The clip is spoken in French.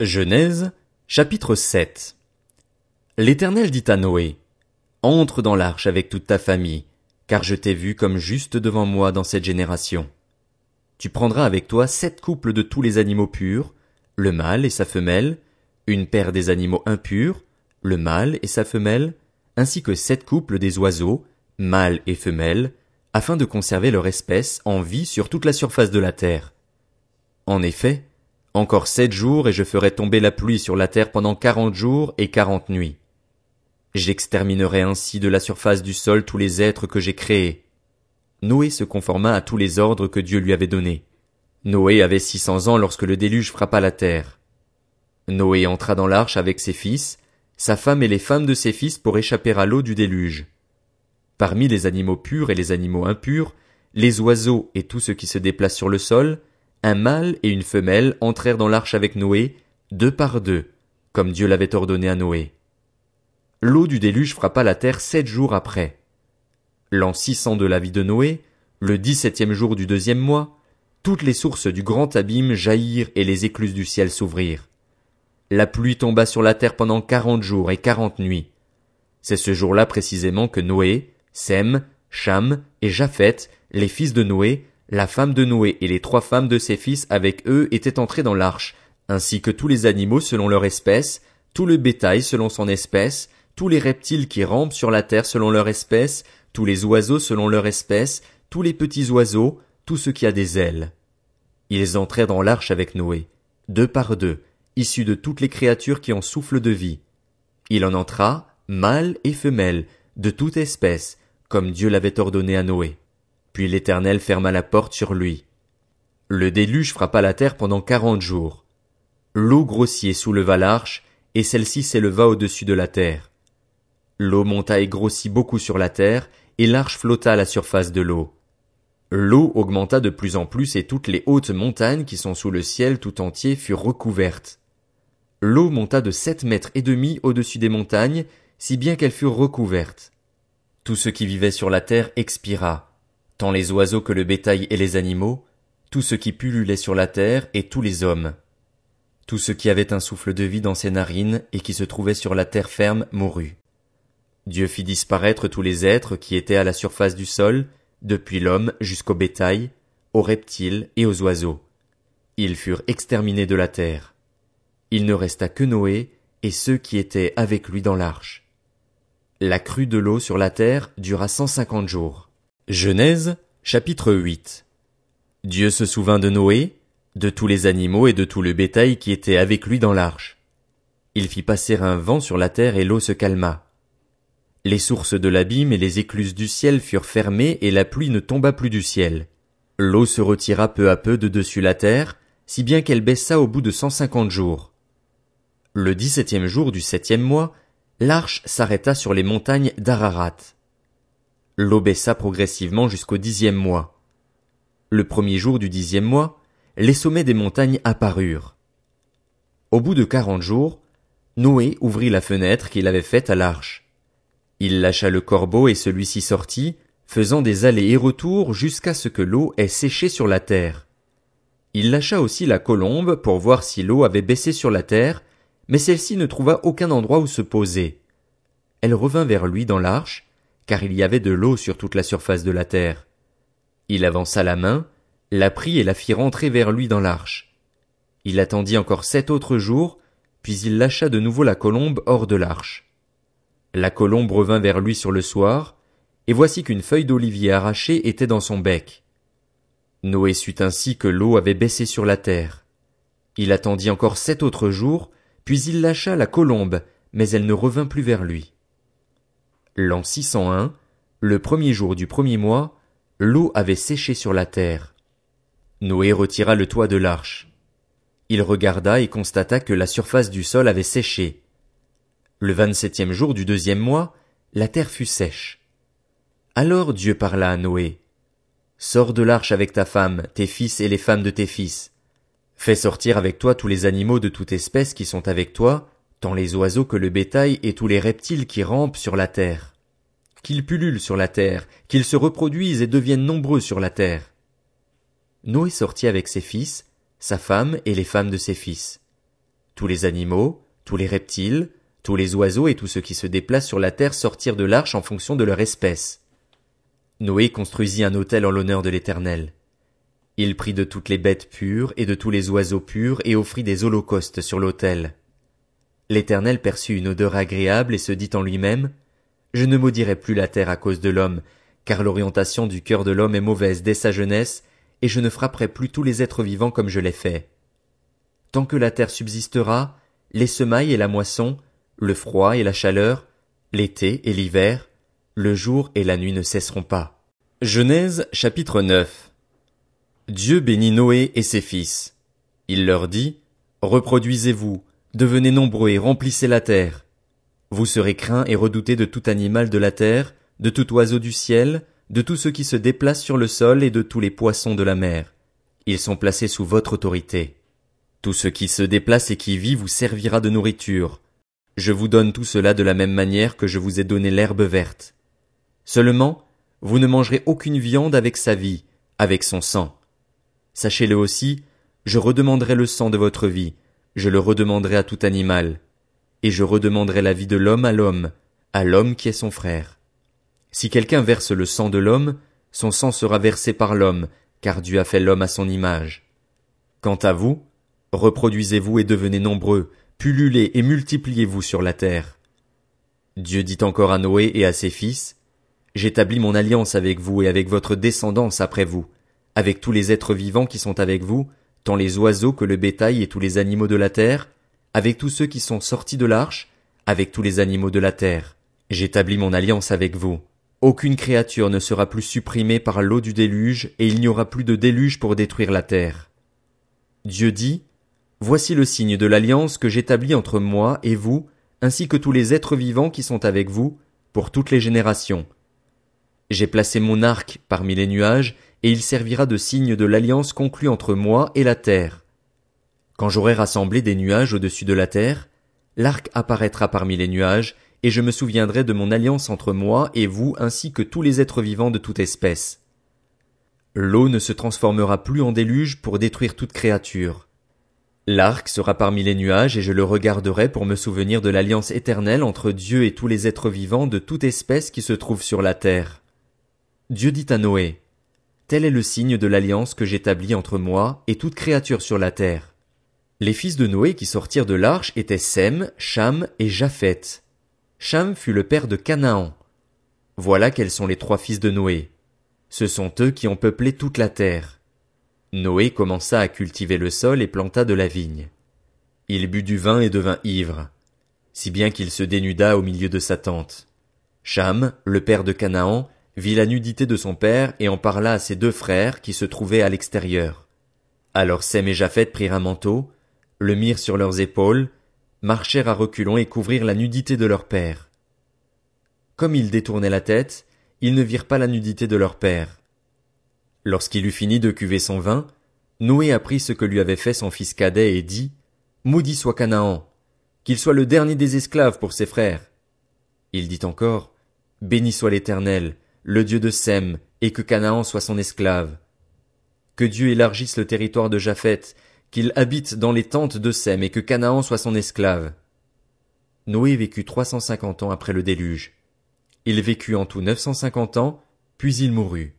Genèse, chapitre 7 L'Éternel dit à Noé, Entre dans l'arche avec toute ta famille, car je t'ai vu comme juste devant moi dans cette génération. Tu prendras avec toi sept couples de tous les animaux purs, le mâle et sa femelle, une paire des animaux impurs, le mâle et sa femelle, ainsi que sept couples des oiseaux, mâles et femelles, afin de conserver leur espèce en vie sur toute la surface de la terre. En effet, encore sept jours et je ferai tomber la pluie sur la terre pendant quarante jours et quarante nuits. J'exterminerai ainsi de la surface du sol tous les êtres que j'ai créés. Noé se conforma à tous les ordres que Dieu lui avait donnés. Noé avait six cents ans lorsque le déluge frappa la terre. Noé entra dans l'arche avec ses fils, sa femme et les femmes de ses fils pour échapper à l'eau du déluge. Parmi les animaux purs et les animaux impurs, les oiseaux et tout ce qui se déplace sur le sol, un mâle et une femelle entrèrent dans l'arche avec Noé, deux par deux, comme Dieu l'avait ordonné à Noé. L'eau du déluge frappa la terre sept jours après. L'an six cents de la vie de Noé, le dix-septième jour du deuxième mois, toutes les sources du grand abîme jaillirent et les écluses du ciel s'ouvrirent. La pluie tomba sur la terre pendant quarante jours et quarante nuits. C'est ce jour-là précisément que Noé, Sem, Cham et Japheth, les fils de Noé, la femme de Noé et les trois femmes de ses fils avec eux étaient entrés dans l'arche, ainsi que tous les animaux selon leur espèce, tout le bétail selon son espèce, tous les reptiles qui rampent sur la terre selon leur espèce, tous les oiseaux selon leur espèce, tous les petits oiseaux, tout ce qui a des ailes. Ils entrèrent dans l'arche avec Noé, deux par deux, issus de toutes les créatures qui ont souffle de vie. Il en entra, mâle et femelle, de toute espèce, comme Dieu l'avait ordonné à Noé. Puis l'Éternel ferma la porte sur lui. Le déluge frappa la terre pendant quarante jours. L'eau grossit et souleva l'arche, et celle-ci s'éleva au-dessus de la terre. L'eau monta et grossit beaucoup sur la terre, et l'arche flotta à la surface de l'eau. L'eau augmenta de plus en plus et toutes les hautes montagnes qui sont sous le ciel tout entier furent recouvertes. L'eau monta de sept mètres et demi au-dessus des montagnes, si bien qu'elles furent recouvertes. Tout ce qui vivait sur la terre expira, tant les oiseaux que le bétail et les animaux, tout ce qui pullulait sur la terre et tous les hommes. Tout ce qui avait un souffle de vie dans ses narines et qui se trouvait sur la terre ferme mourut. Dieu fit disparaître tous les êtres qui étaient à la surface du sol, depuis l'homme jusqu'au bétail, aux reptiles et aux oiseaux. Ils furent exterminés de la terre. Il ne resta que Noé et ceux qui étaient avec lui dans l'arche. La crue de l'eau sur la terre dura cent cinquante jours. Genèse, chapitre 8 Dieu se souvint de Noé, de tous les animaux et de tout le bétail qui était avec lui dans l'arche. Il fit passer un vent sur la terre et l'eau se calma. Les sources de l'abîme et les écluses du ciel furent fermées et la pluie ne tomba plus du ciel. L'eau se retira peu à peu de dessus la terre, si bien qu'elle baissa au bout de cent cinquante jours. Le dix-septième jour du septième mois, l'arche s'arrêta sur les montagnes d'Ararat. L'eau baissa progressivement jusqu'au dixième mois. Le premier jour du dixième mois, les sommets des montagnes apparurent. Au bout de quarante jours, Noé ouvrit la fenêtre qu'il avait faite à l'arche. Il lâcha le corbeau et celui-ci sortit, faisant des allers et retours jusqu'à ce que l'eau ait séché sur la terre. Il lâcha aussi la colombe pour voir si l'eau avait baissé sur la terre, mais celle-ci ne trouva aucun endroit où se poser. Elle revint vers lui dans l'arche, car il y avait de l'eau sur toute la surface de la terre. Il avança la main, la prit et la fit rentrer vers lui dans l'arche. Il attendit encore sept autres jours, puis il lâcha de nouveau la colombe hors de l'arche. La colombe revint vers lui sur le soir, et voici qu'une feuille d'olivier arrachée était dans son bec. Noé sut ainsi que l'eau avait baissé sur la terre. Il attendit encore sept autres jours, puis il lâcha la colombe, mais elle ne revint plus vers lui. L'an 601, le premier jour du premier mois, l'eau avait séché sur la terre. Noé retira le toit de l'arche. Il regarda et constata que la surface du sol avait séché. Le vingt-septième jour du deuxième mois, la terre fut sèche. Alors Dieu parla à Noé. Sors de l'arche avec ta femme, tes fils et les femmes de tes fils. Fais sortir avec toi tous les animaux de toute espèce qui sont avec toi, tant les oiseaux que le bétail et tous les reptiles qui rampent sur la terre. Qu'ils pullulent sur la terre, qu'ils se reproduisent et deviennent nombreux sur la terre. Noé sortit avec ses fils, sa femme et les femmes de ses fils. Tous les animaux, tous les reptiles, tous les oiseaux et tous ceux qui se déplacent sur la terre sortirent de l'arche en fonction de leur espèce. Noé construisit un autel en l'honneur de l'Éternel. Il prit de toutes les bêtes pures et de tous les oiseaux purs et offrit des holocaustes sur l'autel. L'Éternel perçut une odeur agréable et se dit en lui-même, Je ne maudirai plus la terre à cause de l'homme, car l'orientation du cœur de l'homme est mauvaise dès sa jeunesse, et je ne frapperai plus tous les êtres vivants comme je l'ai fait. Tant que la terre subsistera, les semailles et la moisson, le froid et la chaleur, l'été et l'hiver, le jour et la nuit ne cesseront pas. Genèse chapitre 9 Dieu bénit Noé et ses fils. Il leur dit, Reproduisez-vous, Devenez nombreux et remplissez la terre. Vous serez craints et redoutés de tout animal de la terre, de tout oiseau du ciel, de tout ce qui se déplace sur le sol et de tous les poissons de la mer. Ils sont placés sous votre autorité. Tout ce qui se déplace et qui vit vous servira de nourriture. Je vous donne tout cela de la même manière que je vous ai donné l'herbe verte. Seulement, vous ne mangerez aucune viande avec sa vie, avec son sang. Sachez-le aussi, je redemanderai le sang de votre vie, je le redemanderai à tout animal, et je redemanderai la vie de l'homme à l'homme, à l'homme qui est son frère. Si quelqu'un verse le sang de l'homme, son sang sera versé par l'homme, car Dieu a fait l'homme à son image. Quant à vous, reproduisez-vous et devenez nombreux, pullulez et multipliez-vous sur la terre. Dieu dit encore à Noé et à ses fils, J'établis mon alliance avec vous et avec votre descendance après vous, avec tous les êtres vivants qui sont avec vous, tant les oiseaux que le bétail et tous les animaux de la terre, avec tous ceux qui sont sortis de l'arche, avec tous les animaux de la terre. J'établis mon alliance avec vous. Aucune créature ne sera plus supprimée par l'eau du déluge, et il n'y aura plus de déluge pour détruire la terre. Dieu dit, Voici le signe de l'alliance que j'établis entre moi et vous, ainsi que tous les êtres vivants qui sont avec vous, pour toutes les générations. J'ai placé mon arc parmi les nuages, et il servira de signe de l'alliance conclue entre moi et la terre. Quand j'aurai rassemblé des nuages au-dessus de la terre, l'arc apparaîtra parmi les nuages, et je me souviendrai de mon alliance entre moi et vous ainsi que tous les êtres vivants de toute espèce. L'eau ne se transformera plus en déluge pour détruire toute créature. L'arc sera parmi les nuages et je le regarderai pour me souvenir de l'alliance éternelle entre Dieu et tous les êtres vivants de toute espèce qui se trouvent sur la terre. Dieu dit à Noé, Tel est le signe de l'alliance que j'établis entre moi et toute créature sur la terre. Les fils de Noé qui sortirent de l'arche étaient Sem, Cham et Japheth. Cham fut le père de Canaan. Voilà quels sont les trois fils de Noé. Ce sont eux qui ont peuplé toute la terre. Noé commença à cultiver le sol et planta de la vigne. Il but du vin et devint ivre, si bien qu'il se dénuda au milieu de sa tente. Cham, le père de Canaan, vit la nudité de son père et en parla à ses deux frères qui se trouvaient à l'extérieur. Alors Sem et Japheth prirent un manteau, le mirent sur leurs épaules, marchèrent à reculons et couvrirent la nudité de leur père. Comme ils détournaient la tête, ils ne virent pas la nudité de leur père. Lorsqu'il eut fini de cuver son vin, Noé apprit ce que lui avait fait son fils cadet et dit, Maudit soit Canaan, qu'il soit le dernier des esclaves pour ses frères. Il dit encore, Béni soit l'Éternel, le Dieu de Sem, et que Canaan soit son esclave. Que Dieu élargisse le territoire de Japheth, qu'il habite dans les tentes de Sem et que Canaan soit son esclave. Noé vécut trois cent cinquante ans après le déluge. Il vécut en tout neuf cent cinquante ans, puis il mourut.